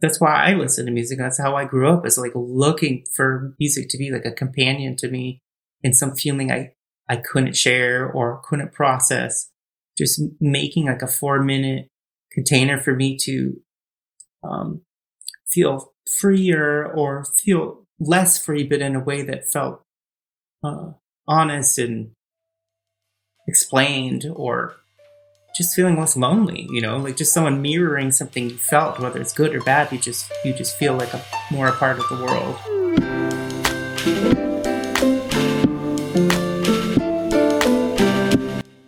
that's why I listen to music. That's how I grew up is like looking for music to be like a companion to me in some feeling I, I couldn't share or couldn't process. Just making like a four minute container for me to, um, feel freer or feel less free, but in a way that felt, uh, honest and explained or just feeling less lonely, you know, like just someone mirroring something you felt, whether it's good or bad, you just you just feel like a more a part of the world.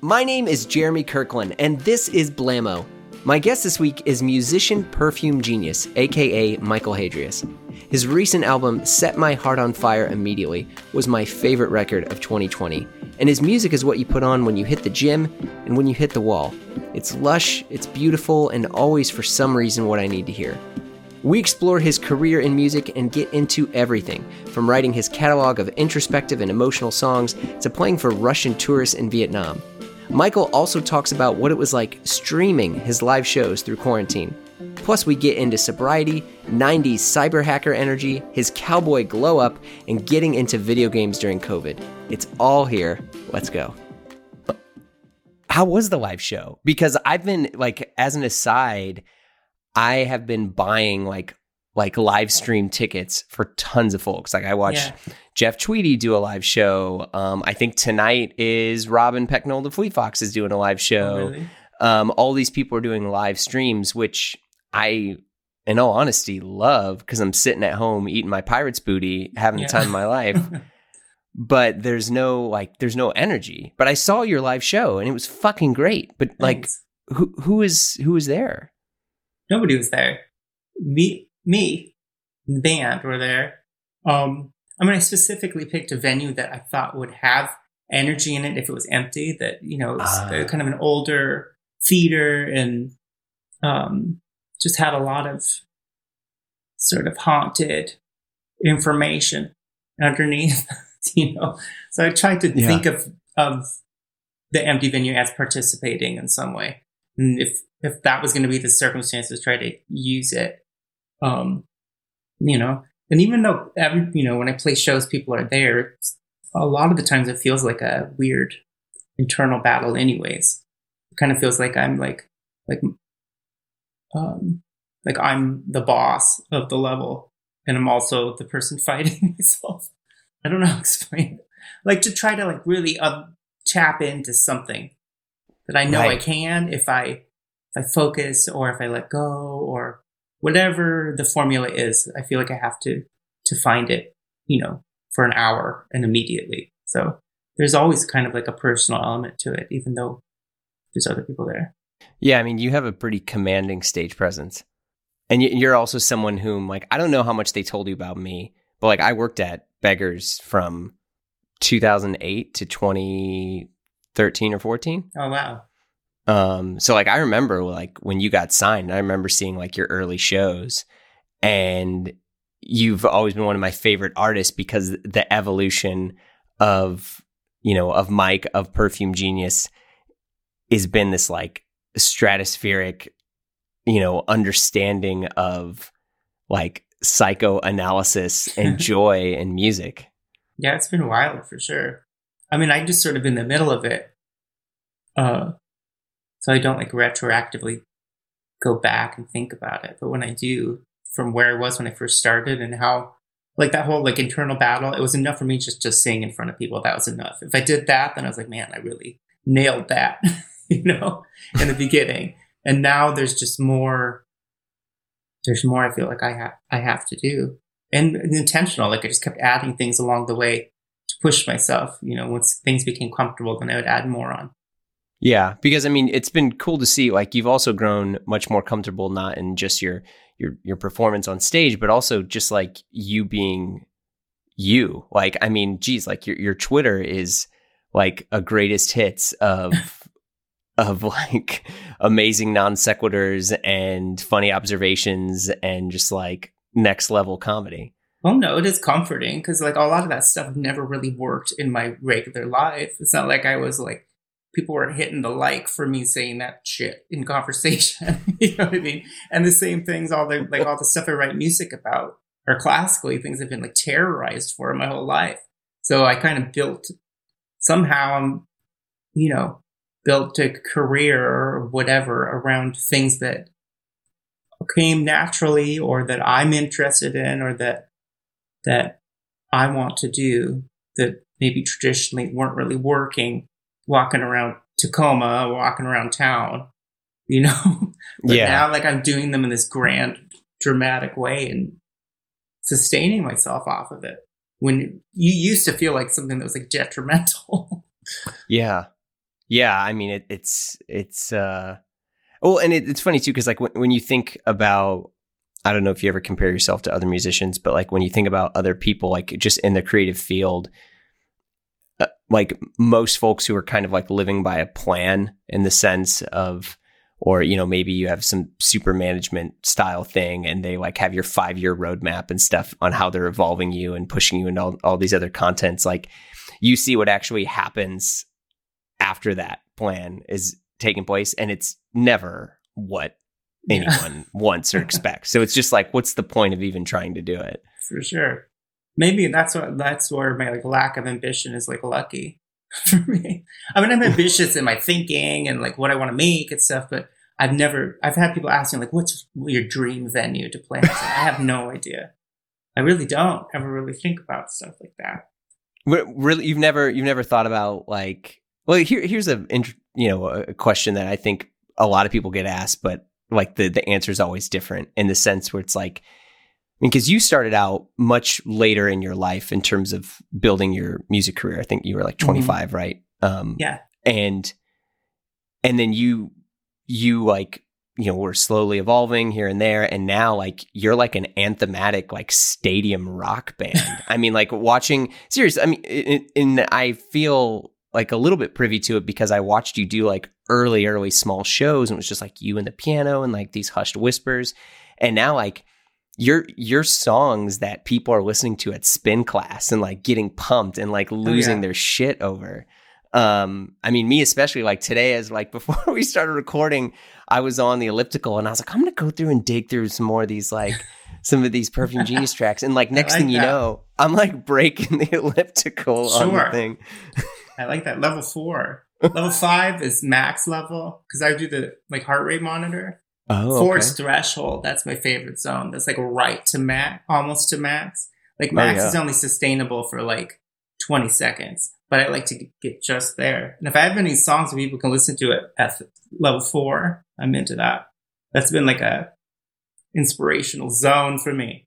My name is Jeremy Kirkland, and this is Blammo. My guest this week is musician Perfume Genius, aka Michael Hadreas. His recent album, Set My Heart on Fire Immediately, was my favorite record of 2020, and his music is what you put on when you hit the gym and when you hit the wall. It's lush, it's beautiful, and always for some reason what I need to hear. We explore his career in music and get into everything from writing his catalog of introspective and emotional songs to playing for Russian tourists in Vietnam. Michael also talks about what it was like streaming his live shows through quarantine Plus, we get into sobriety, 90s cyber hacker energy, his cowboy glow up, and getting into video games during COVID. It's all here. Let's go. How was the live show? Because I've been like, as an aside, I have been buying like like live stream tickets for tons of folks. Like I watched yeah. Jeff Tweedy do a live show. Um, I think tonight is Robin Pecknold of Fleet Fox is doing a live show. Oh, really? um, all these people are doing live streams, which I, in all honesty, love because I'm sitting at home eating my pirate's booty, having yeah. the time of my life. but there's no like, there's no energy. But I saw your live show and it was fucking great. But Thanks. like, who who is who was there? Nobody was there. Me, me, the band were there. Um, I mean, I specifically picked a venue that I thought would have energy in it if it was empty. That you know, it was uh, kind of an older theater and um, just had a lot of sort of haunted information underneath, you know. So I tried to yeah. think of of the empty venue as participating in some way. And if if that was going to be the circumstances, try to use it. Um, you know, and even though every you know when I play shows, people are there. A lot of the times, it feels like a weird internal battle. Anyways, it kind of feels like I'm like like um, like I'm the boss of the level and I'm also the person fighting myself. I don't know how to explain it. Like to try to like really uh, tap into something that I know right. I can if I if I focus or if I let go or whatever the formula is. I feel like I have to to find it, you know, for an hour and immediately. So there's always kind of like a personal element to it, even though there's other people there. Yeah, I mean, you have a pretty commanding stage presence. And you're also someone whom, like, I don't know how much they told you about me, but like, I worked at Beggars from 2008 to 2013 or 14. Oh, wow. Um, so like, I remember like when you got signed, I remember seeing like your early shows, and you've always been one of my favorite artists because the evolution of, you know, of Mike, of Perfume Genius has been this like stratospheric, you know, understanding of like psychoanalysis and joy in music. Yeah, it's been wild for sure. I mean, I'm just sort of in the middle of it. Uh, so I don't like retroactively go back and think about it. But when I do, from where I was when I first started and how, like that whole like internal battle, it was enough for me just to sing in front of people. That was enough. If I did that, then I was like, man, I really nailed that. you know, in the beginning. And now there's just more, there's more I feel like I have, I have to do and, intentional. Like I just kept adding things along the way to push myself. You know, once things became comfortable, then I would add more on. Yeah, because I mean, it's been cool to see. Like you've also grown much more comfortable, not in just your your your performance on stage, but also just like you being you. Like, I mean, geez, like your your Twitter is like a greatest hits of of like amazing non sequiturs and funny observations and just like next level comedy. Well, no, it is comforting because like a lot of that stuff never really worked in my regular life. It's not like I was like people were hitting the like for me saying that shit in conversation. you know what I mean? And the same things, all the like all the stuff I write music about or classically things I've been like terrorized for my whole life. So I kind of built somehow I'm, you know, built a career or whatever around things that came naturally or that I'm interested in or that that I want to do that maybe traditionally weren't really working walking around Tacoma, walking around town, you know? but yeah. now like I'm doing them in this grand dramatic way and sustaining myself off of it. When you used to feel like something that was like detrimental. yeah. Yeah, I mean it, it's it's uh well, and it, it's funny too because like when, when you think about I don't know if you ever compare yourself to other musicians, but like when you think about other people, like just in the creative field, uh, like most folks who are kind of like living by a plan in the sense of, or you know maybe you have some super management style thing and they like have your five year roadmap and stuff on how they're evolving you and pushing you into all, all these other contents like you see what actually happens after that plan is taking place and it's never what anyone yeah. wants or expects. So it's just like, what's the point of even trying to do it? For sure. Maybe that's what that's where my like lack of ambition is like lucky for me. I mean, I'm ambitious in my thinking and like what I want to make and stuff, but I've never I've had people ask me like, "What's your dream venue to play?" I, I have no idea. I really don't ever really think about stuff like that. Really, you've never you've never thought about like well here here's a you know a question that I think a lot of people get asked, but like the the answer is always different in the sense where it's like I mean, because you started out much later in your life in terms of building your music career. I think you were like 25, mm-hmm. right? Um, yeah. And and then you you like you know were slowly evolving here and there, and now like you're like an anthematic like stadium rock band. I mean, like watching serious. I mean, in I feel like a little bit privy to it because I watched you do like early, early small shows and it was just like you and the piano and like these hushed whispers. And now like your your songs that people are listening to at spin class and like getting pumped and like losing oh, yeah. their shit over. Um, I mean, me especially like today, as like before we started recording, I was on the elliptical and I was like, I'm gonna go through and dig through some more of these like some of these Perfume Genius tracks. And like next like thing you know, I'm like breaking the elliptical sure. on the thing. I like that. Level four. level five is max level because I do the like heart rate monitor. Oh, four okay. is threshold. That's my favorite zone. That's like right to max, almost to max. Like oh, max oh, yeah. is only sustainable for like 20 seconds, but I like to get just there. And if I have any songs that people can listen to it at level four, I'm into that. That's been like a inspirational zone for me.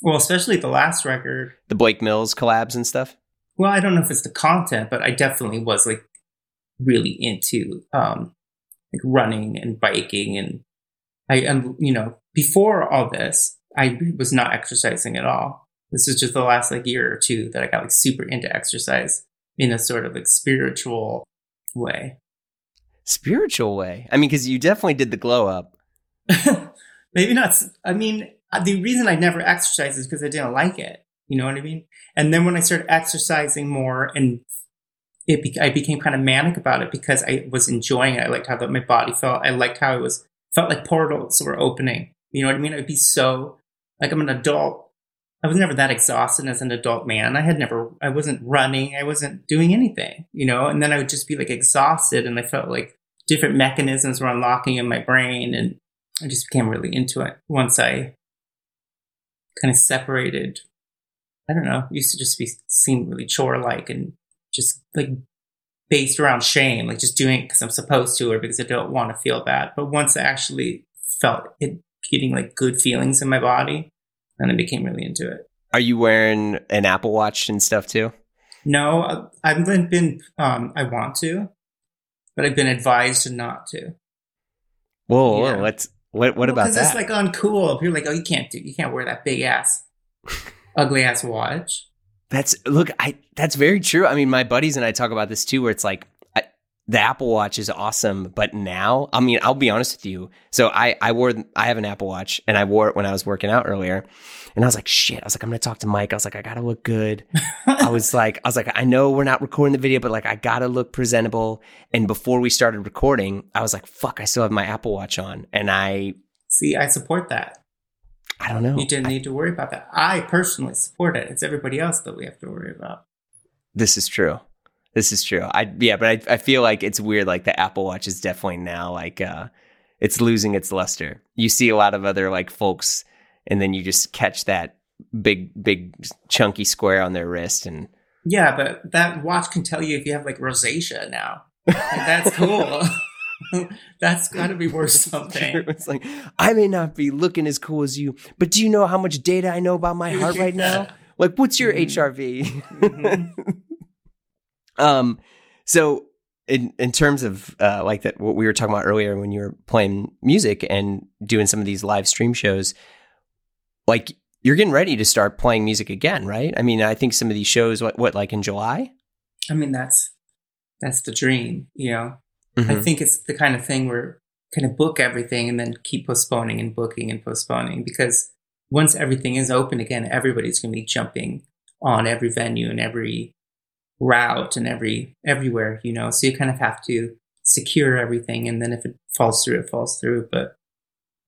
Well, especially the last record, the Blake Mills collabs and stuff well, I don't know if it's the content, but I definitely was like really into um like running and biking and I am you know before all this I was not exercising at all. This is just the last like year or two that I got like super into exercise in a sort of like spiritual way. Spiritual way. I mean, because you definitely did the glow up. Maybe not. I mean, the reason I never exercised is because I didn't like it. You know what I mean? And then when I started exercising more and it be- I became kind of manic about it because I was enjoying it. I liked how that my body felt. I liked how it was felt like portals were opening. You know what I mean? I'd be so like I'm an adult. I was never that exhausted as an adult man. I had never I wasn't running, I wasn't doing anything, you know, and then I would just be like exhausted and I felt like different mechanisms were unlocking in my brain and I just became really into it once I kind of separated I don't know, used to just be seem really chore like and just like based around shame, like just doing it because I'm supposed to or because I don't want to feel bad. But once I actually felt it getting like good feelings in my body, then I became really into it. Are you wearing an Apple Watch and stuff too? No, I've been, um, I want to, but I've been advised not to. Whoa, yeah. whoa what's, what, what well, about that? Because it's like uncool. People are like, oh, you can't do, you can't wear that big ass ugly ass watch. That's look, I that's very true. I mean, my buddies and I talk about this too, where it's like I the Apple Watch is awesome, but now, I mean, I'll be honest with you. So I, I wore, I have an Apple Watch and I wore it when I was working out earlier. And I was like, shit. I was like, I'm going to talk to Mike. I was like, I got to look good. I was like, I was like, I know we're not recording the video, but like, I got to look presentable. And before we started recording, I was like, fuck, I still have my Apple Watch on. And I, See, I support that. I don't know. You didn't need to worry about that. I personally support it. It's everybody else that we have to worry about. This is true. This is true. I yeah, but I I feel like it's weird. Like the Apple Watch is definitely now like uh, it's losing its luster. You see a lot of other like folks, and then you just catch that big big chunky square on their wrist, and Yeah, but that watch can tell you if you have like rosacea now. Like, that's cool. that's got to be worth something. it's like I may not be looking as cool as you, but do you know how much data I know about my heart right now? Like, what's your HRV? Mhm. Um, so in in terms of uh, like that, what we were talking about earlier when you were playing music and doing some of these live stream shows, like you're getting ready to start playing music again, right? I mean, I think some of these shows, what what like in July? I mean, that's that's the dream, you know. I Mhm. think it's the kind of thing where kind of book everything and then keep postponing and booking and postponing because once everything is open again, everybody's going to be jumping on every venue and every route and every everywhere, you know. So you kind of have to secure everything, and then if it falls through, it falls through. But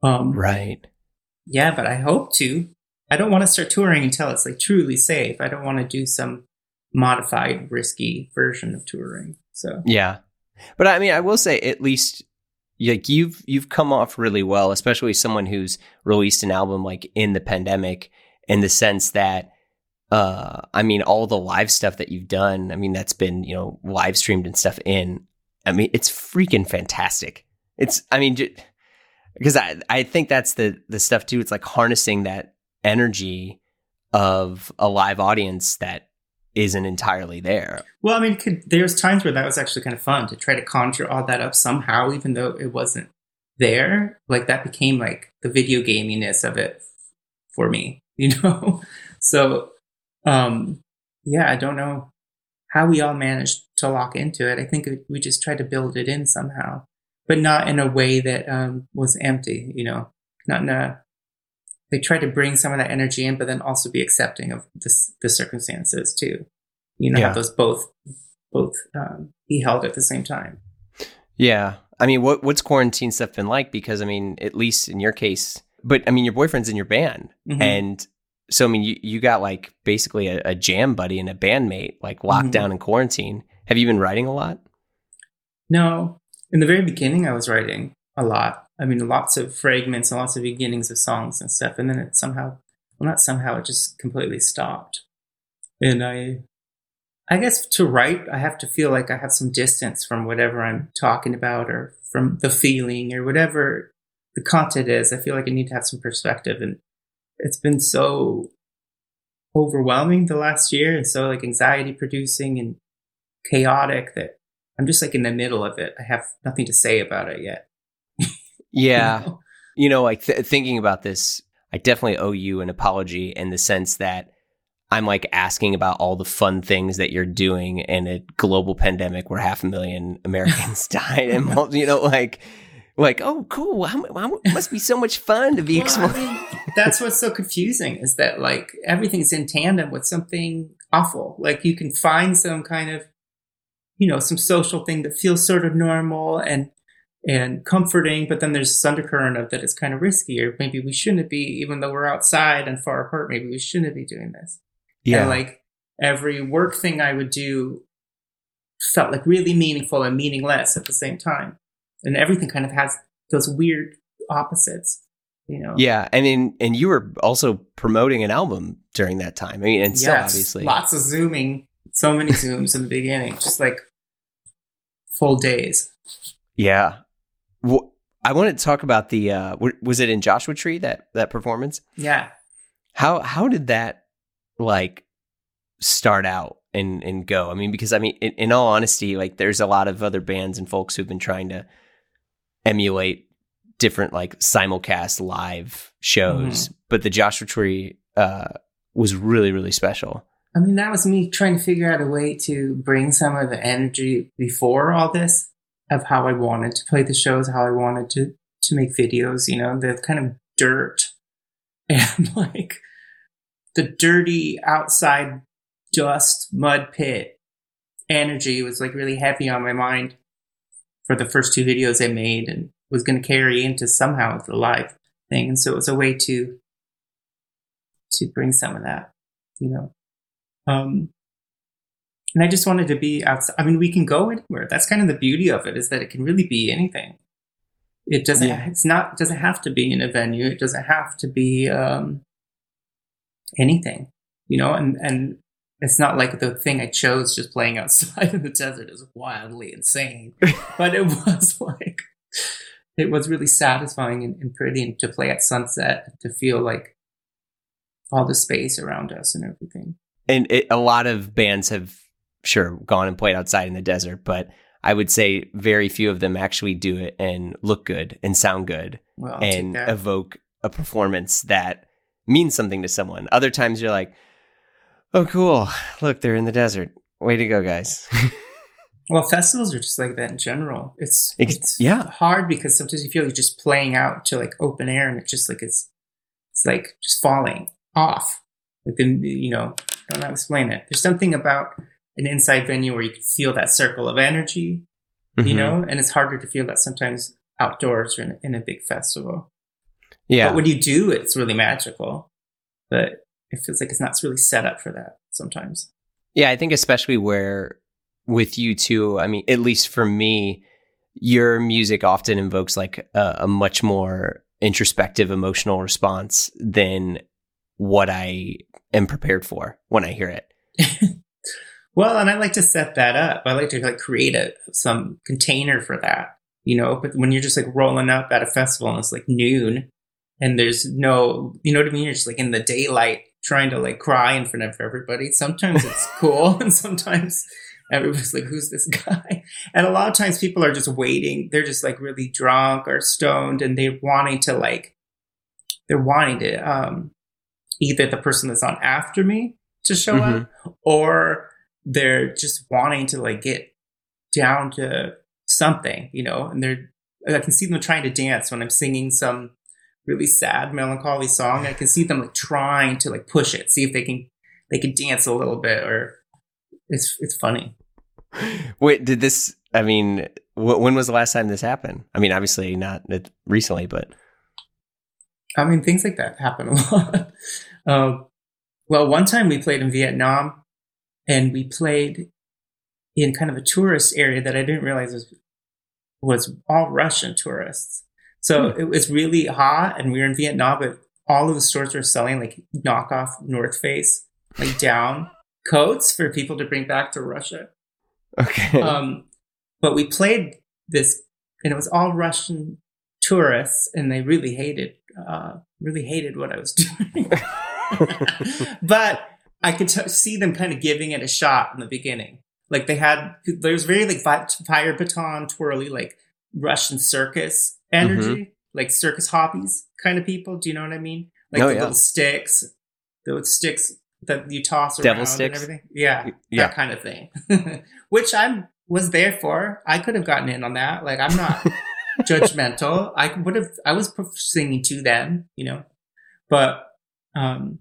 um, Right. yeah, but I hope to. I don't want to start touring until it's like truly safe. I don't want to do some modified, risky version of touring. So Yeah. But I mean, I will say at least like you've you've come off really well, especially someone who's released an album like in the pandemic in the sense that uh I mean all the live stuff that you've done, I mean that's been, you know, live streamed and stuff in. I mean, it's freaking fantastic. It's I mean because I I think that's the the stuff too. It's like harnessing that energy of a live audience that isn't entirely there. Well, I mean, could, there's times where that was actually kind of fun to try to conjure all that up somehow, even though it wasn't there. Like that became like the video gaminess of it for me, you know. so, um, yeah, I don't know how we all managed to lock into it. I think we just tried to build it in somehow, but not in a way that um, was empty, you know. Not in a they try to bring some of that energy in, but then also be accepting of this, the circumstances too. You know, Yeah. have those both both um, be held at the same time. Yeah. I mean, what what's quarantine stuff been like? Because I mean, at least in your case, but I mean, your boyfriend's in your band, Mhm. and so I mean, you you got like basically a, a jam buddy and a bandmate like locked Mhm. down in quarantine. Have you been writing a lot? No, in the very beginning, I was writing a lot. I mean, lots of fragments and lots of beginnings of songs and stuff, and then it somehow, well, not somehow, it just completely stopped. And I, I guess to write, I have to feel like I have some distance from whatever I'm talking about, or from the feeling, or whatever the content is. I feel like I need to have some perspective, and it's been so overwhelming the last year, and so like anxiety producing and chaotic that I'm just like in the middle of it. I have nothing to say about it yet. Yeah. You know? you know, like th- thinking about this, I definitely owe you an apology in the sense that I'm like asking about all the fun things that you're doing in a global pandemic where half a million Americans died, and you know, like, like, oh, cool, how, mu- how, mu- must be so much fun to be Well, I mean, that's what's so confusing is that like everything's in tandem with something awful. Like you can find some kind of, you know, some social thing that feels sort of normal and and comforting, but then there's this undercurrent of that it's kind of risky, or maybe we shouldn't be, even though we're outside and far apart. Maybe we shouldn't be doing this. And like every work thing I would do felt like really meaningful and meaningless at the same time. And everything kind of has those weird opposites, you know? yeah, and in and you were also promoting an album during that time. I mean, and still Yes, obviously, Lots of zooming, so many zooms in the beginning, just like full days. yeah. Wh- I want to talk about the. Uh, w- was it in Joshua Tree that that performance? Yeah. How how did that like start out and and go? I mean, because I mean, in, in all honesty, like there's a lot of other bands and folks who've been trying to emulate different like simulcast live shows, but the Joshua Tree uh, was really really special. I mean, that was me trying to figure out a way to bring some of the energy before all this of how I wanted to play the shows, how I wanted to to make videos. You know, the kind of dirt and like the dirty outside dust mud pit energy was like really heavy on my mind for the first two videos I made and was going to carry into somehow the live thing. And so it was a way to to bring some of that, you know. Um, and I just wanted to be outside. I mean, we can go anywhere. That's kind of the beauty of it is that it can really be anything. It doesn't. Yeah. It's not. It doesn't have to be in a venue. It doesn't have to be um, anything. You know, and and it's not like the thing I chose just playing outside in the desert is wildly insane, but it was like it was really satisfying and, and pretty and to play at sunset to feel like all the space around us and everything. And it, a lot of bands have sure gone and played outside in the desert, but I would say very few of them actually do it and look good and sound good well, and evoke a performance that means something to someone. Other times you're like, oh, cool. Look, they're in the desert. Way to go, guys. well, festivals are just like that in general. It's, it's yeah hard because sometimes you feel like you're just playing out to like open air and it's just like it's it's like just falling off. Like then you know, I don't know how to explain it. There's something about an inside venue where you can feel that circle of energy, mm-hmm. you know, and it's harder to feel that sometimes outdoors or in, in a big festival. Yeah. But when you do, it's really magical. But it feels like it's not really set up for that sometimes. Yeah, I think especially where with you too, I mean, at least for me, your music often invokes like a, a much more introspective emotional response than what I am prepared for when I hear it. Well, and I like to set that up. I like to like create a some container for that. You know, but when you're just like rolling up at a festival and it's like noon and there's no, you know what I mean? You're just like in the daylight trying to like cry in front of everybody. Sometimes it's cool and sometimes everybody's like, who's this guy? And a lot of times people are just waiting. They're just like really drunk or stoned and they're wanting to like, they're wanting to, um, either the person that's on after me to show mm-hmm. up or they're just wanting to like get down to something, you know, and they're, I can see them trying to dance when I'm singing some really sad, melancholy song. I can see them like trying to like push it, see if they can, they can dance a little bit or it's, it's funny. Wait, did this, I mean, wh- when was the last time this happened? I mean, obviously not recently, but. I mean, things like that happen a lot. um, well, one time we played in Vietnam and we played in kind of a tourist area that I didn't realize was was all Russian tourists. So hmm. it was really hot, and we were in Vietnam, but all of the stores were selling like knockoff North Face, like down coats for people to bring back to Russia. Okay. Um, but we played this, and it was all Russian tourists, and they really hated, uh, really hated what I was doing. but I could t- see them kind of giving it a shot in the beginning. Like they had, there was very like fire baton twirly, like Russian circus energy, mm-hmm. like circus hobbies kind of people. Do you know what I mean? Like oh, the yeah. little sticks, those sticks that you toss Devil around sticks. and everything. Yeah, yeah, that kind of thing. Which I was there for. I could have gotten in on that. Like I'm not judgmental. I would have. I was singing to them, you know, but um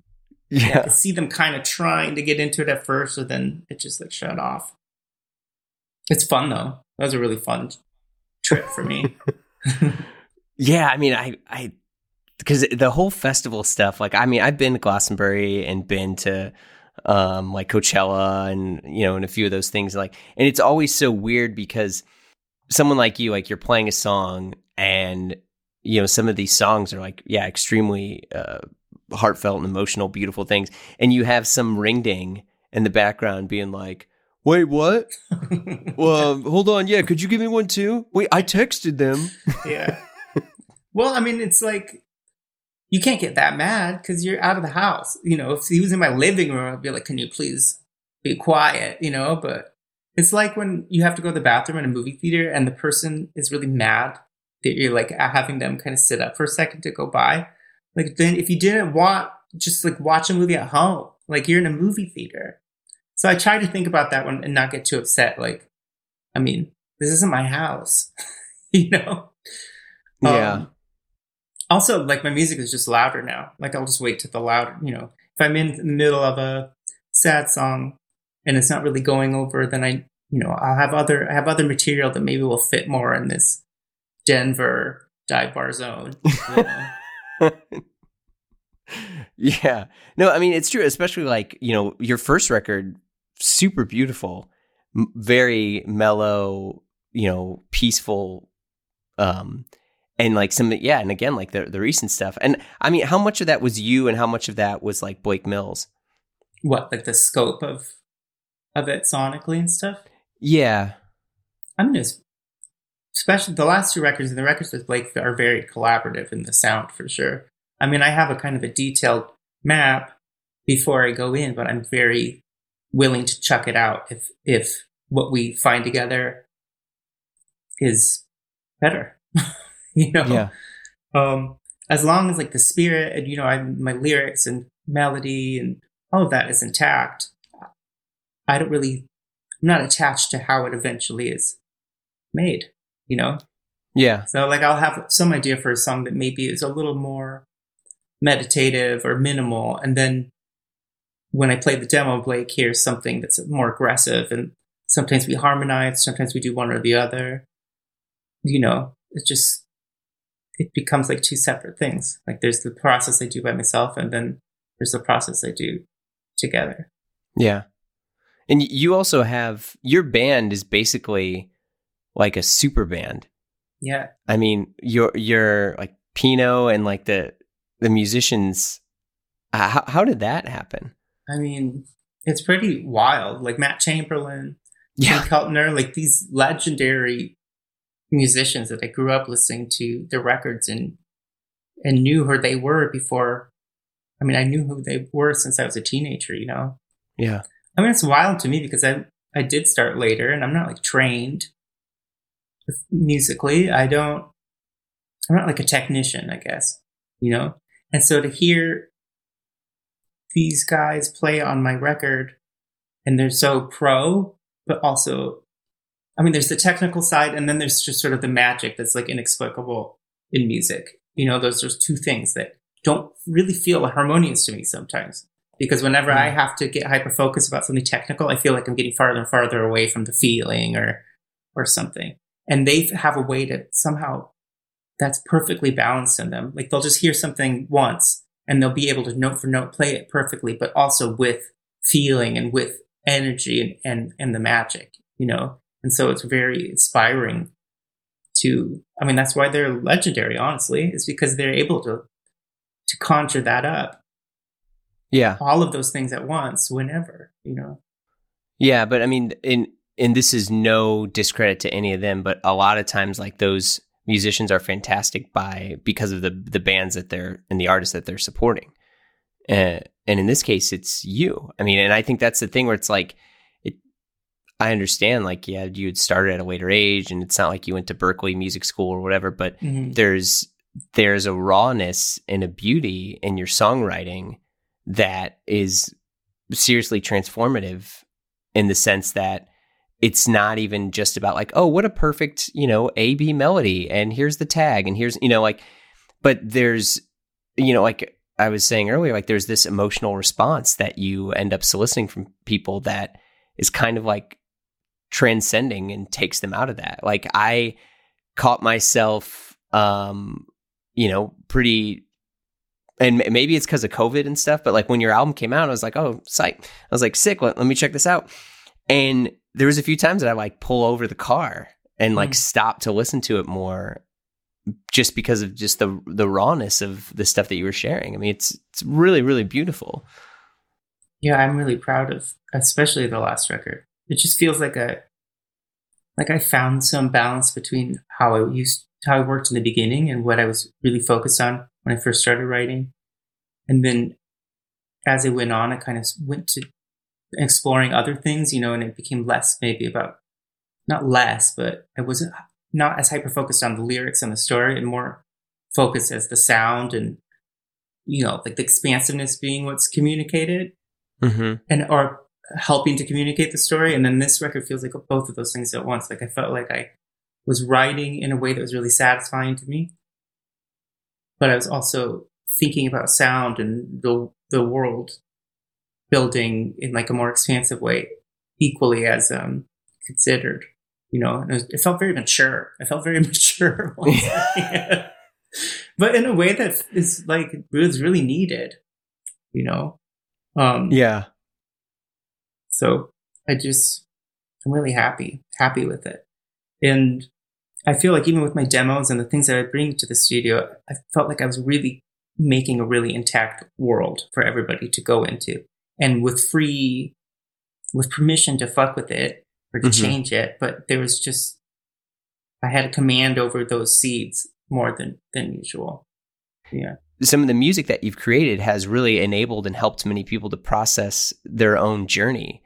yeah. I see them kind of trying to get into it at first, but then it just like shut off. It's fun though. That was a really fun trip for me. yeah, I mean, I, I, because the whole festival stuff, like, I mean, I've been to Glastonbury and been to, um, like Coachella and you know, and a few of those things, like, and it's always so weird because someone like you, like, you're playing a song and you know, some of these songs are like, yeah, extremely. Uh, heartfelt and emotional, beautiful things, and you have some ring ding in the background being like, Wait, what? well, hold on. Yeah, could you give me one too? Wait, I texted them. yeah. Well, I mean, it's like you can't get that mad because you're out of the house. You know, if he was in my living room, I'd be like, "Can you please be quiet?" You know, but it's like when you have to go to the bathroom in a movie theater and the person is really mad that you're like having them kind of sit up for a second to go by. Like then if you didn't want just like watch a movie at home, like you're in a movie theater, So I try to think about that one and not get too upset. Like, I mean, this isn't my house, you know? Yeah. Um, also, like my music is just louder now. Like I'll just wait to the louder, you know, if I'm in the middle of a sad song and it's not really going over, then I, you know, I'll have other, I have other material that maybe will fit more in this Denver dive bar zone. you know? yeah. No, I mean it's true, especially like, you know, your first record super beautiful, m- very mellow, you know, peaceful um and like some yeah, and again like the the recent stuff. And I mean, how much of that was you and how much of that was like Blake Mills? what, like the scope of, of it sonically and stuff? Yeah. I mean, it's, especially the last two records and the records with Blake are very collaborative in the sound for sure. I mean, I have a kind of a detailed map before I go in, but I'm very willing to chuck it out if if what we find together is better. you know, Yeah. um, as long as like the spirit and you know, I my lyrics and melody and all of that is intact. I don't really, I'm not attached to how it eventually is made. You know, Yeah. so like I'll have some idea for a song that maybe is a little more meditative or minimal, and then when I play the demo, Blake hears something that's more aggressive, and sometimes we harmonize, sometimes we do one or the other. You know, it just it becomes like two separate things. Like there's the process I do by myself, and then there's the process I do together. Yeah. And you also have your band is basically like a super band. Yeah, I mean, your your like Pino and like the the musicians. Uh, how how did that happen? I mean, it's pretty wild. Like Matt Chamberlain, Yeah, Keltner, like these legendary musicians that I grew up listening to their records and and knew who they were before. I mean, I knew who they were since I was a teenager. You know, yeah, I mean, it's wild to me because I I did start later, and I'm not like trained musically. I don't. I'm not like a technician, I guess. You know, and so to hear these guys play on my record, and they're so pro, but also, I mean, there's the technical side, and then there's just sort of the magic that's like inexplicable in music. You know, those those two things that don't really feel harmonious to me sometimes because whenever I hmm. have to get hyper focused about something technical, I feel like I'm getting farther and farther away from the feeling or or something. And they have a way to somehow that's perfectly balanced in them. Like they'll just hear something once and they'll be able to note for note play it perfectly, but also with feeling and with energy and and, and the magic, you know. And so it's very inspiring to I mean that's why they're legendary, honestly, is because they're able to to conjure that up yeah, all of those things at once whenever you know yeah. But I mean, in and this is no discredit to any of them, but a lot of times, like those musicians are fantastic by because of the the bands that they're and the artists that they're supporting. Uh, and in this case, it's you. I mean, and I think that's the thing where it's like, it. I understand, like, yeah, you had started at a later age, and it's not like you went to Berklee Music School or whatever, but there's there's a rawness and a beauty in your songwriting that is seriously transformative in the sense that it's not even just about like oh what a perfect you know a b melody and here's the tag and here's you know like but there's you know like i was saying earlier like there's this emotional response that you end up soliciting from people that is kind of like transcending and takes them out of that. Like i caught myself um you know pretty and maybe it's because of covid and stuff but like when your album came out i was like oh psych. I was like sick let, let me check this out. And there was a few times that i like pull over the car and like Mm. stop to listen to it more just because of just the the rawness of the stuff that you were sharing. I mean it's it's really really beautiful. Yeah i'm really proud of especially the last record. It just feels like a like i found some balance between how i used how i worked in the beginning and what i was really focused on when i first started writing. And then as it went on i kind of went to exploring other things you know and it became less maybe about not less but i wasn't not as hyper focused on the lyrics and the story and more focused as the sound and you know like the expansiveness being what's communicated mm-hmm. and or helping to communicate the story. And then this record feels like both of those things at once. Like I felt like I was writing in a way that was really satisfying to me, but I was also thinking about sound and the the world building in like a more expansive way, equally as um, considered. You know, and it, was, it, felt very mature. I felt very mature, but in a way that is like was really needed. You know, um, yeah. So I just I'm really happy, happy with it, and I feel like even with my demos and the things that I bring to the studio, I felt like I was really making a really intact world for everybody to go into and with free with permission to fuck with it or to mm-hmm. change it but there was just i had a command over those seeds more than than usual. Yeah. Some of the music that you've created has really enabled and helped many people to process their own journey.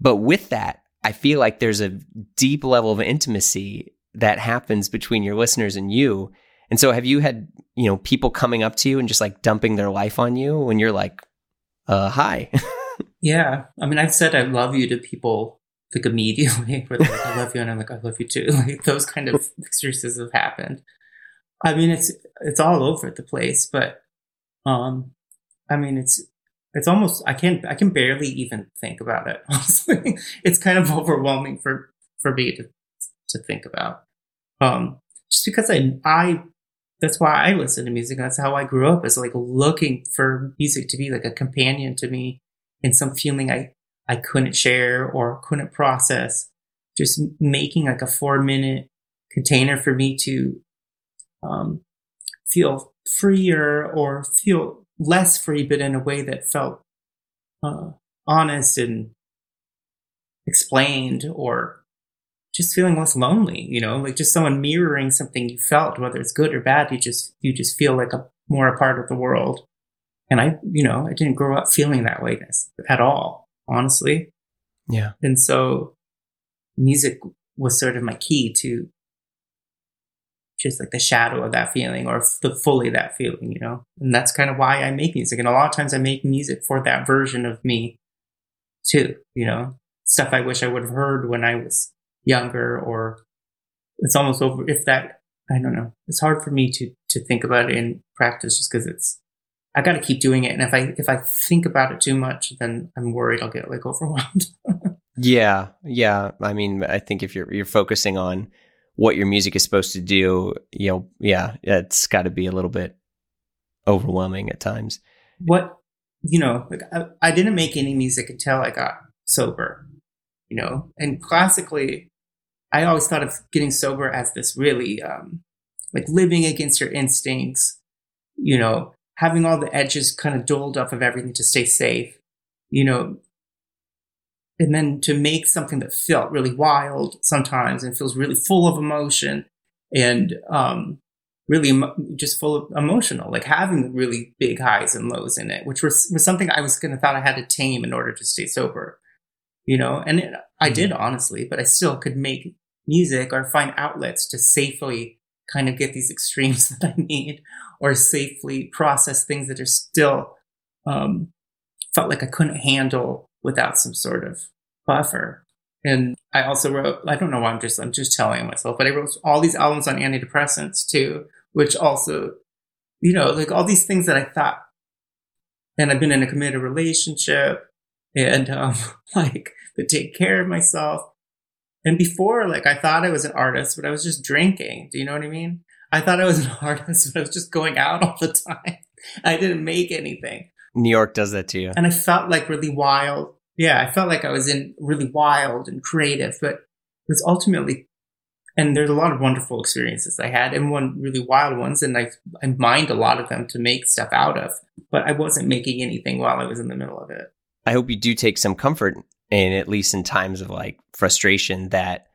But with that i feel like there's a deep level of intimacy that happens between your listeners and you. And so have you had, you know, people coming up to you and just like dumping their life on you when you're like, uh, hi. yeah. I mean, I've said I love you to people like immediately where like, I love you and I'm like, I love you too. Like those kind of exchanges have happened. I mean, it's, it's all over the place, but, um, I mean, it's, it's almost, I can't, I can barely even think about it. Honestly, it's kind of overwhelming for, for me to, to think about. Um, just because I, I that's why I listen to music. That's how I grew up is like looking for music to be like a companion to me in some feeling I, I couldn't share or couldn't process. Just making like a four minute container for me to um, feel freer or feel less free, but in a way that felt uh, honest and explained or just feeling less lonely, you know, like just someone mirroring something you felt, whether it's good or bad, you just, you just feel like a more a part of the world. And I, you know, I didn't grow up feeling that way at all, honestly. Yeah. And so music was sort of my key to just like the shadow of that feeling or the fully that feeling, you know? And that's kind of why I make music. And a lot of times I make music for that version of me too, you know, stuff I wish I would have heard when I was younger or it's almost over if that i don't know. It's hard for me to to think about it in practice just because it's i got to keep doing it. And if i if i think about it too much then i'm worried i'll get like overwhelmed. Yeah. Yeah. I mean i think if you're you're focusing on what your music is supposed to do you know yeah it's got to be a little bit overwhelming at times. What you know like I, I didn't make any music until i got sober you know? And classically I always thought of getting sober as this really um, like living against your instincts, you know, having all the edges kind of doled off of everything to stay safe, you know, and then to make something that felt really wild sometimes and feels really full of emotion and um, really emo- just full of emotional, like having really big highs and lows in it, which was, was something I was going to thought I had to tame in order to stay sober, you know, and it, I mm-hmm. did honestly, but I still could make music or find outlets to safely kind of get these extremes that I need or safely process things that are still um, felt like I couldn't handle without some sort of buffer. And I also wrote, I don't know why I'm just, I'm just telling myself, but I wrote all these albums on antidepressants too, which also, you know, like all these things that I thought, and I've been in a committed relationship and, um, like, to take care of myself. And before, like, I thought I was an artist, but I was just drinking. Do you know what I mean? I thought I was an artist, but I was just going out all the time. I didn't make anything. New York does that to you. And I felt like really wild. Yeah, I felt like I was in really wild and creative, but it was ultimately, and there's a lot of wonderful experiences I had and one really wild ones. And I, I mined a lot of them to make stuff out of, but I wasn't making anything while I was in the middle of it. I hope you do take some comfort and at least in times of like frustration that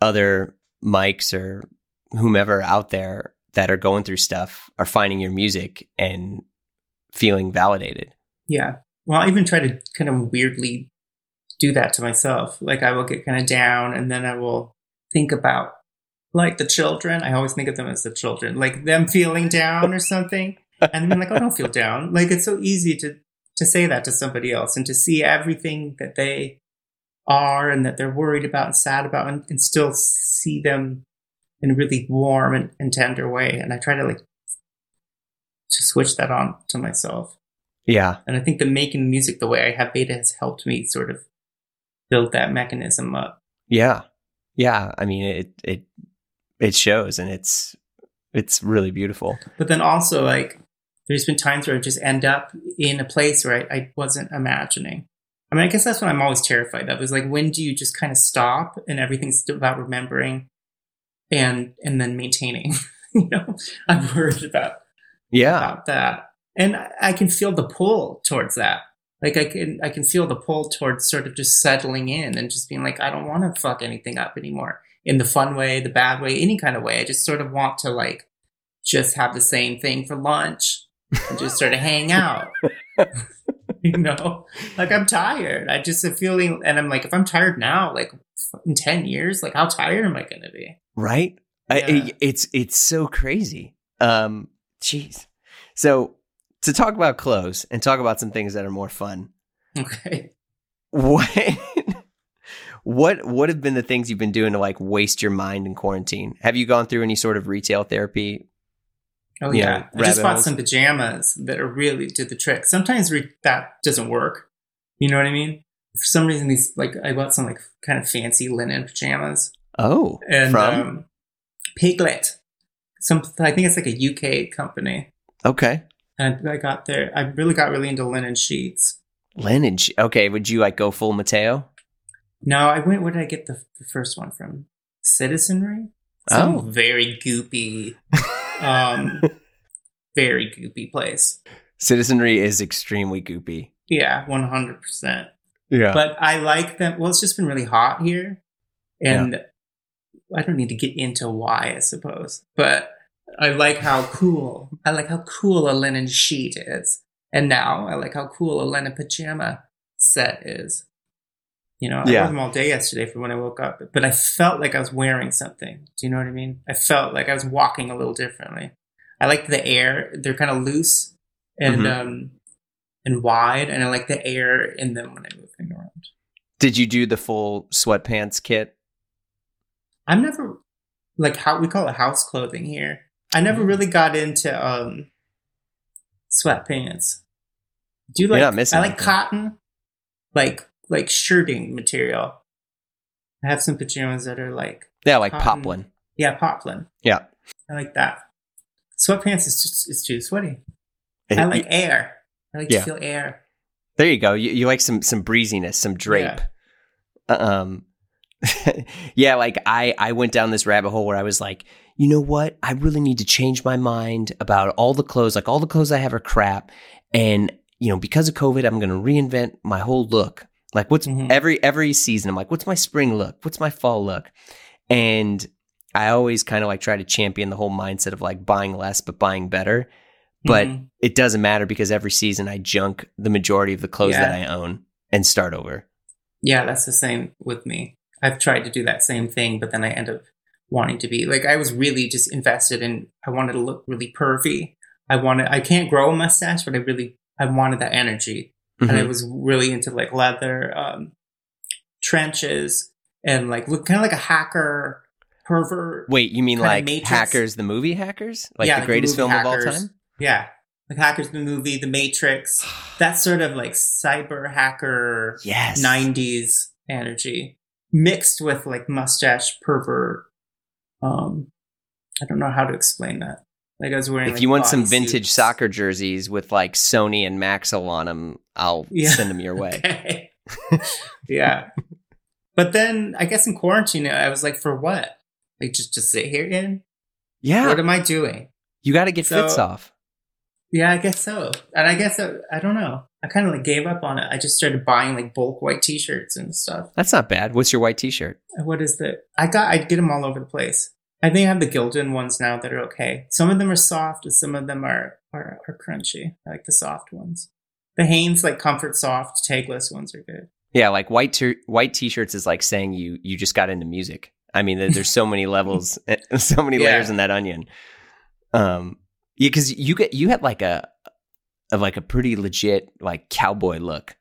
other mics or whomever out there that are going through stuff are finding your music and feeling validated. Yeah. Well, I even try to kind of weirdly do that to myself. Like I will get kind of down and then I will think about like the children. I always think of them as the children, like them feeling down or something. And then like, oh, don't feel down. Like it's so easy to to say that to somebody else and to see everything that they are and that they're worried about and sad about and, and still see them in a really warm and, and tender way. And I try to like to switch that on to myself. Yeah. And I think the making music the way I have beta has helped me sort of build that mechanism up. Yeah. Yeah. I mean it it it shows and it's it's really beautiful. But then also like there's been times where I just end up in a place where I, I wasn't imagining. I mean, I guess that's what I'm always terrified of is like when do you just kind of stop and everything's about remembering and and then maintaining. you know, I'm worried about Yeah. about that, and I- I can feel the pull towards that. Like I can I can feel the pull towards sort of just settling in and just being like I don't want to fuck anything up anymore in the fun way, the bad way, any kind of way. I just sort of want to like just have the same thing for lunch and just sort of hang out. you know, like I'm tired. I just am feeling, and I'm like, if I'm tired now, like in ten years, like how tired am I going to be? right I- it- it's it's so crazy um jeez so to talk about clothes and talk about some things that are more fun Okay. what what what have been the things you've been doing to like waste your mind in quarantine have you gone through any sort of retail therapy Oh yeah, know, I just bought holes? some pajamas that are really did the trick. Sometimes re- that doesn't work. You know what I mean? For some reason, these like I bought some like kind of fancy linen pajamas oh and from um, Piglet. Some I think it's like a UK company, okay and I got there. I really got really into linen sheets. linen sh- okay would you like go full mateo No, I went. Where did I get the, the first one from? Citizenry. Some Oh. very goopy, um, very goopy place. citizenry is extremely goopy Yeah, one hundred percent. yeah But I like them. Well, it's just been really hot here, and I don't need to get into why, I suppose. But I like how cool. I like how cool a linen sheet is, and now I like how cool a linen pajama set is. You know, I Yeah. wore them all day yesterday for when I woke up, but I felt like I was wearing something. Do you know what I mean? I felt like I was walking a little differently. I like the air; they're kind of loose and Mhm. um and wide, and I like the air in them when I move them around. did you do the full sweatpants kit I'm never like how we call it house clothing here. I never Mm. really got into um sweatpants. Do you like? I like anything. cotton, like like shirting material. I have some pajamas that are like yeah like Cotton. poplin yeah poplin. yeah I like that. Sweatpants is just it's too sweaty. I It- like air. I like Yeah. to feel air. There you go. You, you like some some breeziness, some drape. Um, yeah, like I I went down this rabbit hole where I was like, you know what? I really need to change my mind about all the clothes. Like all the clothes I have are crap, and you know because of COVID, I'm going to reinvent my whole look. Like what's Mhm. every every season? I'm like, what's my spring look? What's my fall look? And I always kind of like try to champion the whole mindset of like buying less but buying better. But Mhm. it doesn't matter because every season I junk the majority of the clothes Yeah. that I own and start over. Yeah, that's the same with me. I've tried to do that same thing, but then I end up wanting to be like I was really just invested in I wanted to look really pervy. I wanted I can't grow a mustache, but I really I wanted that energy. And I Mhm. was really into like leather um trenches and like look kind of like a hacker pervert. Wait, you mean like Matrix. Hackers, the movie Hackers? Like Yeah, the like greatest movie film of all time? Yeah. Like Hackers the movie, The Matrix. That sort of like cyber hacker Yes. 90s energy mixed with like mustache pervert um i don't know how to explain that like i was wearing If like, you want some vintage soccer jerseys with like Sony and Maxell on them, I'll Yeah. send them your way. okay. Yeah. But then i guess in quarantine i was like for what? Like just to sit here in Yeah. what am i doing? You got to get So- fits off. yeah i guess so. And i guess uh, i don't know. I kind of like gave up on it. I just started buying like bulk white t-shirts and stuff. That's not bad. What's your white t shirt? what is the i got i get them all over the place. I think i have the gildan ones now that are okay. Some of them are soft and some of them are are, are crunchy. I like the soft ones the hanes like comfort soft tagless ones are good Yeah, like white t- white t shirts is like saying you you just got into music. I mean, there's so many levels, so many Yeah. layers in that onion. Um, yeah, because you get you had like a of like a pretty legit like cowboy look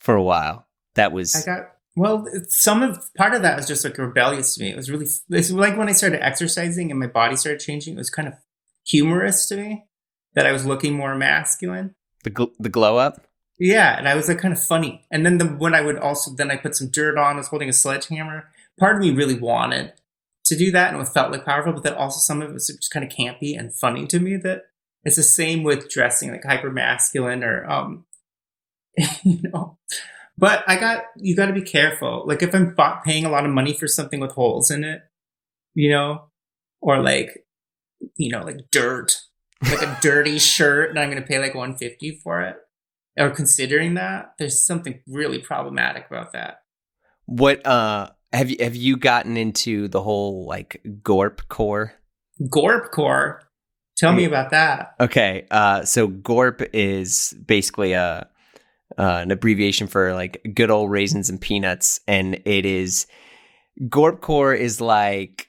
for a while. That was I got well. Some of part of that was just like rebellious to me. It was really it's like when I started exercising and my body started changing. It was kind of humorous to me that I was looking more masculine. The gl- the glow up. Yeah, and I was like kind of funny. And then the when I would also then I put some dirt on. I was holding a sledgehammer. Part of me really wanted to do that, and it felt like powerful. But then also some of it was just kind of campy and funny to me. That it's the same with dressing like hyper masculine or um, you know. But I got you got to be careful. Like if I'm paying a lot of money for something with holes in it, you know, or like you know like dirt, like a dirty shirt, and I'm going to pay like 150 for it or considering that, there's something really problematic about that. What uh have you have you gotten into the whole like gorp core? Gorp core. Tell me about that. Okay, uh, so gorp is basically a uh, an abbreviation for like good old raisins and peanuts, and it is gorp core is like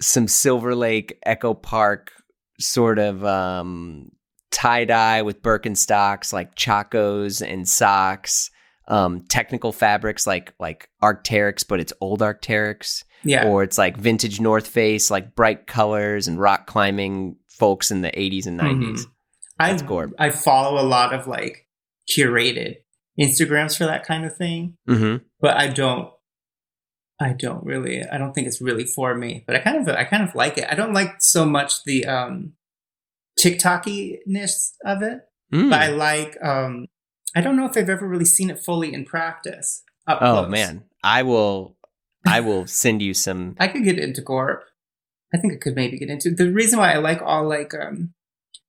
some Silver Lake Echo Park sort of um, tie dye with Birkenstocks, like chacos and socks. Um, technical fabrics like like Arcteryx, but it's old Arcteryx Yeah. or it's like vintage North Face, like bright colors and rock climbing folks in the 80s and 90s. I That's Gorp. I follow a lot of like curated Instagrams for that kind of thing, Mm-hmm. but I don't I don't really I don't think it's really for me. But I kind of I kind of like it. I don't like so much the um TikTokiness of it, Mm. but I like um I don't know if I've ever really seen it fully in practice. Up oh close. man, I will, I will send you some. I could get into Gorp. I think I could maybe get into the reason why I like all like um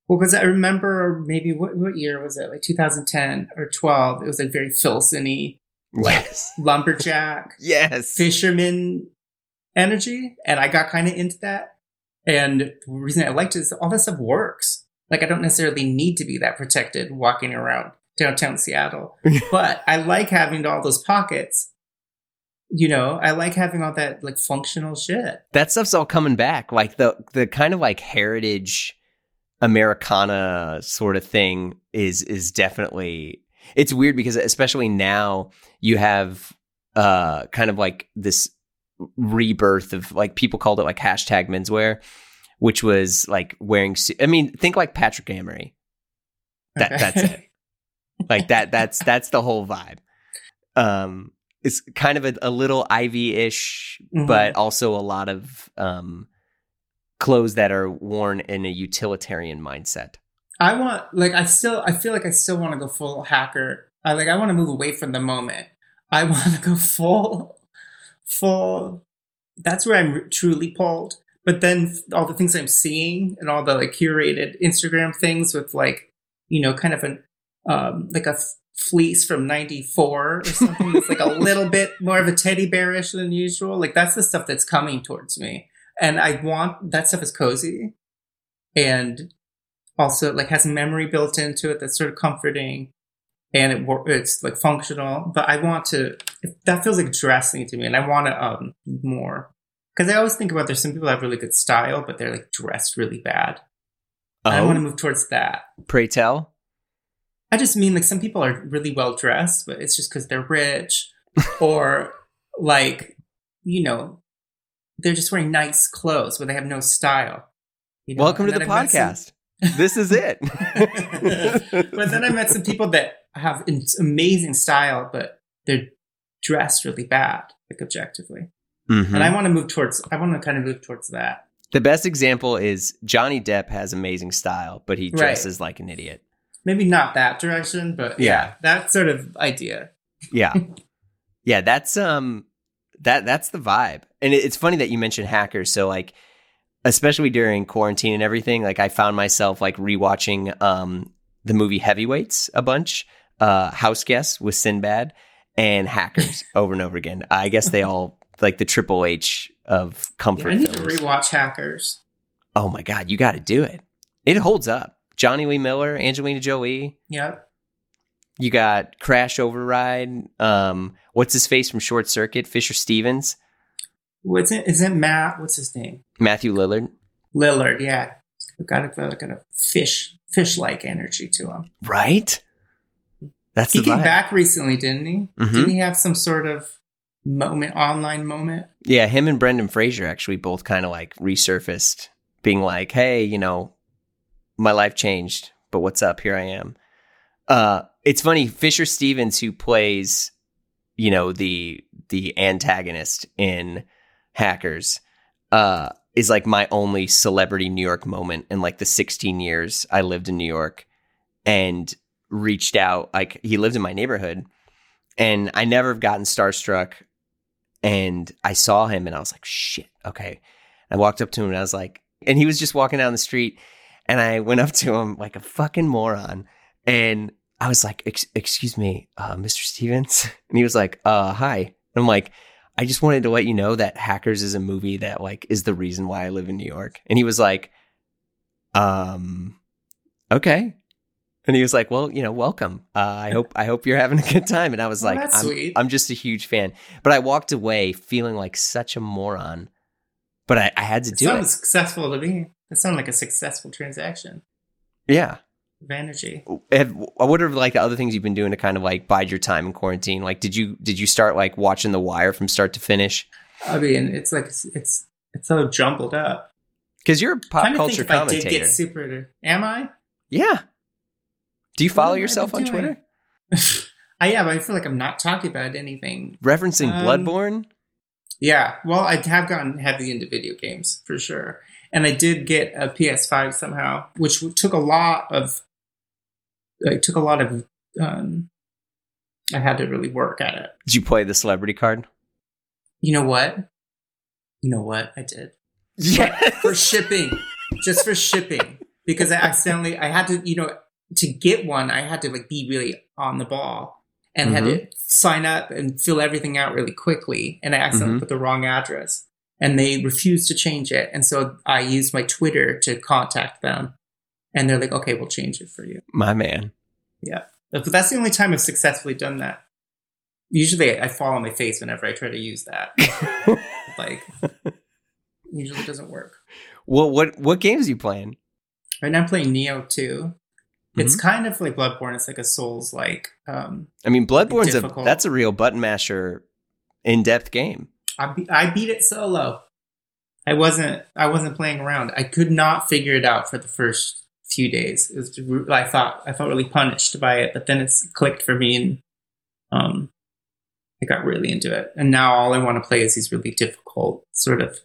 well because I remember maybe what what year was it like 2010 or 12 it was like very Filson-y Yes, lumberjack yes. fisherman energy and I got kind of into that and the reason I liked it is all that stuff works like I don't necessarily need to be that protected walking around downtown Seattle but I like having all those pockets you know I like having all that like functional shit That stuff's all coming back. Like the the kind of like heritage Americana sort of thing is is definitely. It's weird because especially now you have uh kind of like this rebirth of like people called it like hashtag menswear, which was like wearing. su- I mean, think like Patrick Emery. That Okay. that's it. Like that that's that's the whole vibe. Um it's kind of a, a little Ivy-ish, Mhm. but also a lot of um clothes that are worn in a utilitarian mindset. I want like I still I feel like I still want to go full hacker. I like I want to move away from the moment. I want to go full full that's where I'm truly pulled. But then all the things I'm seeing and all the like curated Instagram things with like you know kind of an um like a fleece from 94 or something that's like a little bit more of a teddy bearish than usual. Like that's the stuff that's coming towards me. And I want that stuff is cozy and also like has memory built into it that's sort of comforting and it it's like functional but i want to that feels like dressing to me and i want to um more because i always think about there's some people that have really good style but they're like dressed really bad And i want to Oh, move towards that pray tell. i just mean like some people are really well dressed but it's just because they're rich or like you know they're just wearing nice clothes but they have no style you know? Welcome to the I've met some- podcast. This is it. but then I met some people that have amazing style, but they're dressed really bad, like objectively. Mhm. And I want to move towards. I want to kind of move towards that. the best example is Johnny Depp has amazing style, but he Right. dresses like an idiot. Maybe not that direction, but Yeah. yeah, that sort of idea. Yeah. yeah, that's um that that's the vibe. And it, it's funny that you mentioned hackers. So like especially during quarantine and everything, like I found myself like rewatching um the movie Heavyweights a bunch, uh House Guests with Sinbad and Hackers over and over again. I guess they all like the Triple H of Yeah, comfort I need to rewatch Hackers. oh my god, you got to do it. It holds up. Jonny Lee Miller, Angelina Jolie, Yep. You got Crash Override. Um, what's his face from Short Circuit? Fisher Stevens, What's it? Is it Matt? What's his name? Matthew Lillard. Lillard. Yeah. Got to like a fish fish like energy to him. Right? That's He came vibe. back recently, didn't he? Mhm. Didn't he have some sort of moment, online moment? Yeah, him and Brendan Fraser actually both kind of like resurfaced, being like, "Hey, you know, my life changed, but what's up? Here I am." Uh, it's funny. Fisher Stevens, who plays, you know, the the antagonist in Hackers, uh, is like my only celebrity New York moment in like the 16 years I lived in New York, and reached out. Like he lived in my neighborhood, and I never have gotten starstruck and I saw him and I was like, shit, okay. I walked up to him and I was like, and he was just walking down the street and I went up to him like a fucking moron and I was like, Ex- excuse me, uh, Mr. Stevens. And he was like, uh, hi. And I'm like, I just wanted to let you know that Hackers is a movie that like is the reason why I live in New York. And he was like, um, okay. And he was like, "Well, you know, welcome. Uh, I hope I hope you're having a good time." And I was like, I'm, sweet. "I'm just a huge fan." But I walked away feeling like such a moron. But I, I had to It do sounds it. successful to me. That sounded like a successful transaction Yeah. Energy. Have, what are like the other things you've been doing to kind of like bide your time in quarantine? Like, did you did you start like watching The Wire from start to finish? I mean, it's like it's it's, it's so jumbled up. Because you're a pop culture think if I did commentator. get super. Am I? yeah. Do you follow I yourself on doing? Twitter? I yeah, but I feel like I'm not talking about anything. Referencing Um, Bloodborne? Yeah, well, I have gotten heavy into video games for sure, and I did get a PS5 somehow, which took a lot of. It took a lot of. Um, I had to really work at it. Did you play the celebrity card? You know what? You know what? I did. Yeah. for shipping, just for shipping, because I accidentally I had to, you know, to get one, I had to like be really on the ball and had to sign up and fill everything out really quickly, and I accidentally Mhm. put the wrong address, and they refused to change it, and so I used my Twitter to contact them, and they're like, "Okay, we'll change it for you." My man. Yeah. But that's the only time I've successfully done that. Usually, I fall on my face whenever I try to use that. like, usually doesn't work. well, what what games are you playing? Right now, I'm playing Nioh 2. It's Mm-hmm. kind of like Bloodborne. It's like a Souls like. Um, I mean, Bloodborne's a that's a real button masher, in depth game. I be- I beat it solo. I wasn't I wasn't playing around. I could not figure it out for the first few days. It was I thought I felt really punished by it, but then it's clicked for me and um I got really into it. And now all I want to play is these really difficult sort of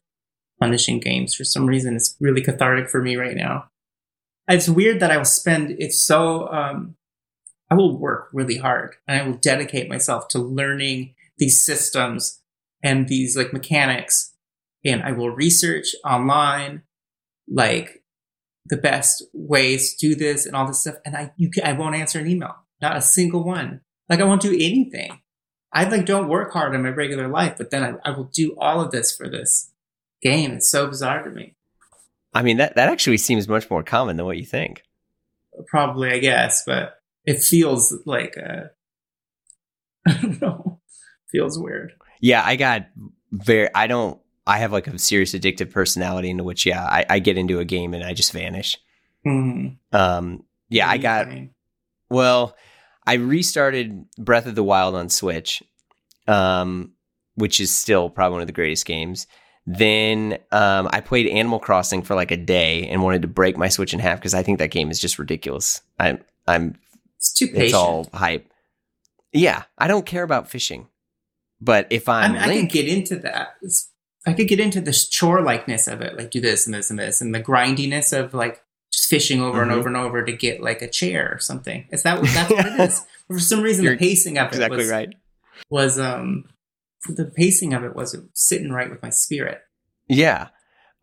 punishing games. For some reason it's really cathartic for me right now. It's weird that I will spend it's so um I will work really hard and I will dedicate myself to learning these systems and these like mechanics and I will research online like the best ways to do this and all this stuff and I you can, I won't answer an email not a single one like I won't do anything I like don't work hard in my regular life but then I, I will do all of this for this game it's so bizarre to me I mean, that that actually seems much more common than what you think. probably I guess but it feels like uh I don't know feels weird Yeah, I got very. I don't. I have like a serious addictive personality into which, yeah, I, I get into a game and I just vanish. Hmm. Um, yeah, I What are you got. Well, I restarted Breath of the Wild on Switch, um, which is still probably one of the greatest games. Then um, I played Animal Crossing for like a day and wanted to break my Switch in half because I think that game is just ridiculous. I'm I'm it's too patient it's all hype. Yeah, I don't care about fishing, but if I, I'm mean, I could Link, get into that. It's- I could get into this chore likeness of it, like do this and this and this, and the grindiness of like just fishing over Mhm. and over and over to get like a chair or something. Is that what that's what it is? For some reason, You're the pacing of it exactly was, right. was um the pacing of it was sitting right with my spirit. Yeah.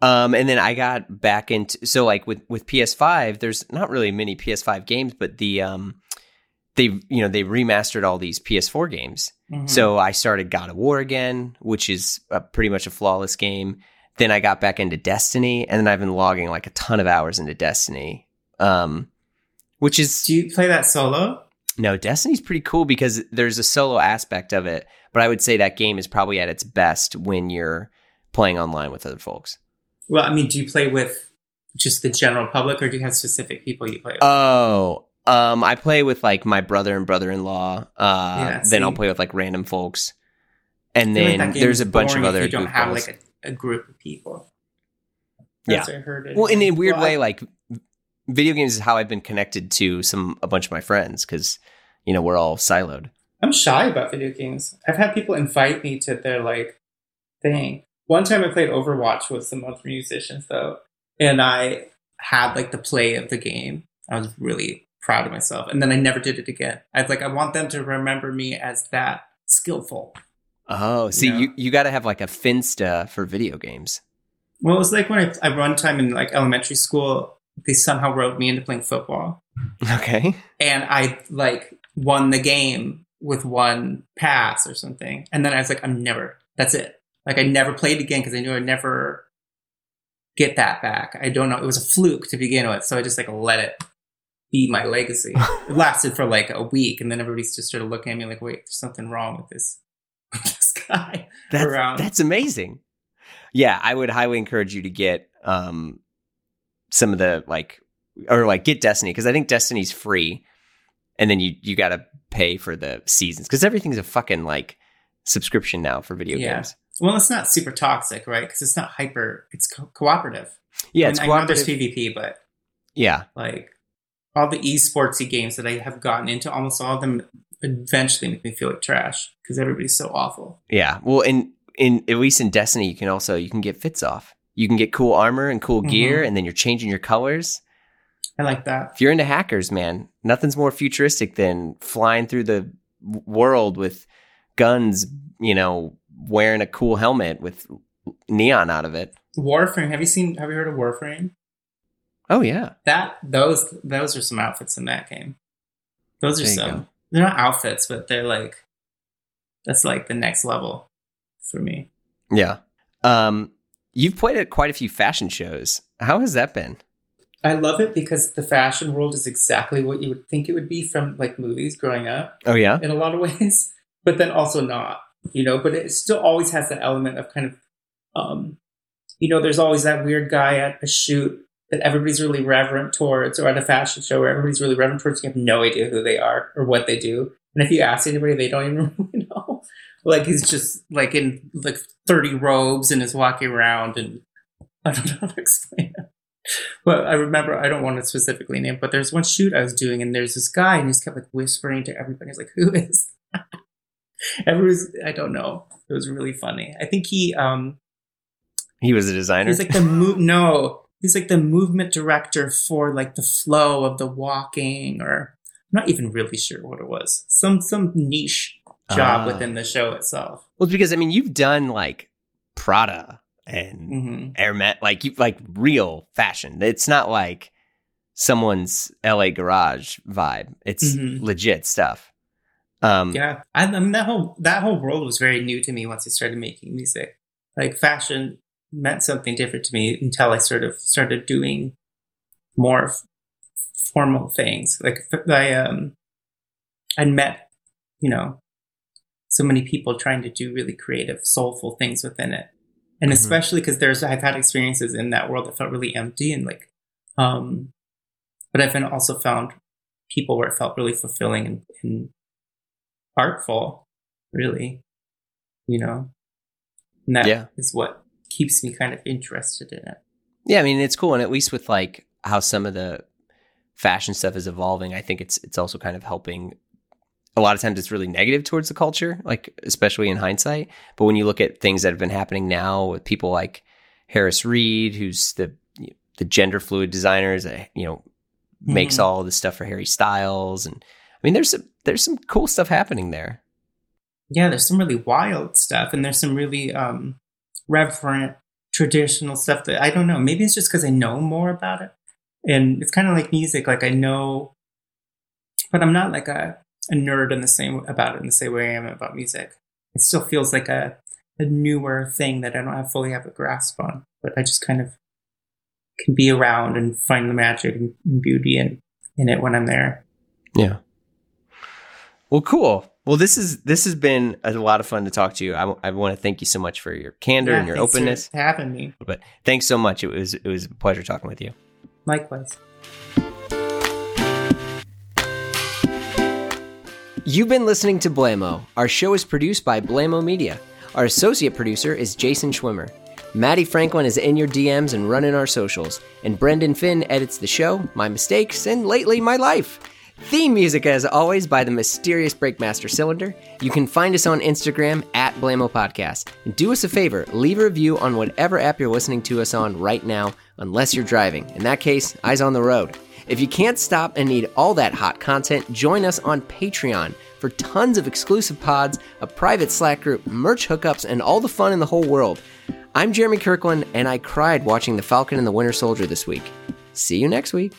Um, and then I got back into so like with with PS5, there's not really many PS5 games, but the um they you know they remastered all these PS4 games. Mhm. So I started God of War again, which is a, pretty much a flawless game. Then I got back into Destiny, and then I've been logging like a ton of hours into Destiny. Um, which is do you play that solo? no, Destiny's pretty cool because there's a solo aspect of it, but I would say that game is probably at its best when you're playing online with other folks. Well, I mean, do you play with just the general public, or do you have specific people you play with? Oh, um, I play with like my brother and brother-in-law. Uh, Yeah, then I'll play with like random folks, and feel like then there's a bunch of boring if other. You don't have like a, a group of people. Yeah. That's what I heard. it. well, in a weird Well, way, like video games is how I've been connected to some a bunch of my friends because you know we're all siloed. I'm shy about video games. I've had people invite me to their like thing. One time I played Overwatch with some other musicians though, and I had like the play of the game. I was really proud of myself, and then I never did it again. I was like, I want them to remember me as that skillful. Oh, see, Yeah. you you got to have like a Finsta for video games. Well, it was like when I, I one time in like elementary school, they somehow wrote me into playing football, Okay. and I like won the game with one pass or something. And then I was like, I'm never. That's it. Like I never played again because I knew I'd never get that back. I don't know. It was a fluke to begin with, so I just like let it be my legacy. it lasted for like a week, and then everybody just started looking at me like, "Wait, there's something wrong with this, with this guy." That's Around. that's amazing. Yeah, I would highly encourage you to get um some of the like or like get Destiny because I think Destiny's free, and then you you got to pay for the seasons because everything's a fucking like subscription now for video Yeah. games. Well, it's not super toxic, right? Because it's not hyper. It's co- cooperative. Yeah, And it's I know there's. PvP, but Yeah, like all the esportsy games that I have gotten into, almost all of them eventually make me feel like trash because everybody's so awful. yeah. Well, in in at least in Destiny, you can also you can get fits off. You can get cool armor and cool gear, Mhm. and then you're changing your colors. I like that. if you're into hackers, man, nothing's more futuristic than flying through the world with guns, you know, wearing a cool helmet with neon out of it. Warframe. Have you seen? Have you heard of Warframe? Oh yeah. That those those are some outfits in that game. Those are some. go. They're not outfits, but they're like that's like the next level for me. Yeah. Um you've played at quite a few fashion shows. How has that been? I love it because the fashion world is exactly what you would think it would be from like movies growing up. Oh yeah. in a lot of ways, but then also not, you know, but it still always has that element of kind of, um, you know, there's always that weird guy at a shoot that everybody's really reverent towards, or at a fashion show where everybody's really reverent towards. You have no idea who they are or what they do, and if you ask anybody, they don't even really know. Like he's just like in like thirty robes and is walking around, and I don't know how to explain it. But I remember I don't want to specifically name, but there's one shoot I was doing, and there's this guy, and he's kept like whispering to everybody. He's like, "Who is?" Everyone's I don't know. It was really funny. I think he um He was a designer. he's like the move no he's like the movement director for like the flow of the walking or I'm not even really sure what it was. Some some niche job Ah. within the show itself. well, because I mean you've done like Prada and hmm Hermès, like you like real fashion. It's not like someone's LA garage vibe. It's Mhm. legit stuff. Um, Yeah, I, I mean that whole that whole world was very new to me once I started making music. Like fashion meant something different to me until I sort of started doing more f- formal things. Like I um I met you know so many people trying to do really creative, soulful things within it, and Mhm. especially because there's I've had experiences in that world that felt really empty and like um, but I've been also found people where it felt really fulfilling and, and artful, really, you know, and that is Yeah. what keeps me kind of interested in it. Yeah, I mean it's cool, and at least with like how some of the fashion stuff is evolving, I think it's it's also kind of helping. A lot of times, it's really negative towards the culture, like especially in hindsight. But when you look at things that have been happening now with people like Harris Reed, who's the the gender fluid designers, that you know makes Mhm. all the stuff for Harry Styles, and I mean there's some, there's some cool stuff happening there. Yeah, there's some really wild stuff, and there's some really um, reverent traditional stuff that I don't know. Maybe it's just because I know more about it, and it's kind of like music. Like I know, but I'm not like a, a nerd in the same about it in the same way I am about music. It still feels like a a newer thing that I don't have fully have a grasp on, but I just kind of can be around and find the magic and beauty in in it when I'm there. Yeah. Well, cool. Well, this is this has been a lot of fun to talk to you. I, I want to thank you so much for your candor Yeah, and your thanks for openness. having me. But thanks so much. It was it was a pleasure talking with you. Likewise. You've been listening to Blamo. Our show is produced by Blamo Media. Our associate producer is Jason Schwimmer. Maddie Franklin is in your DMs and running our socials. And Brendan Finn edits the show, my mistakes, and lately my life. Theme music, as always, by the mysterious Breakmaster Cylinder. You can find us on Instagram at Blamo Podcast. Do us a favor, leave a review on whatever app you're listening to us on right now, unless you're driving. In that case, eyes on the road. If you can't stop and need all that hot content, join us on Patreon for tons of exclusive pods, a private Slack group, merch hookups, and all the fun in the whole world. I'm Jeremy Kirkland, and I cried watching The Falcon and the Winter Soldier this week. See you next week.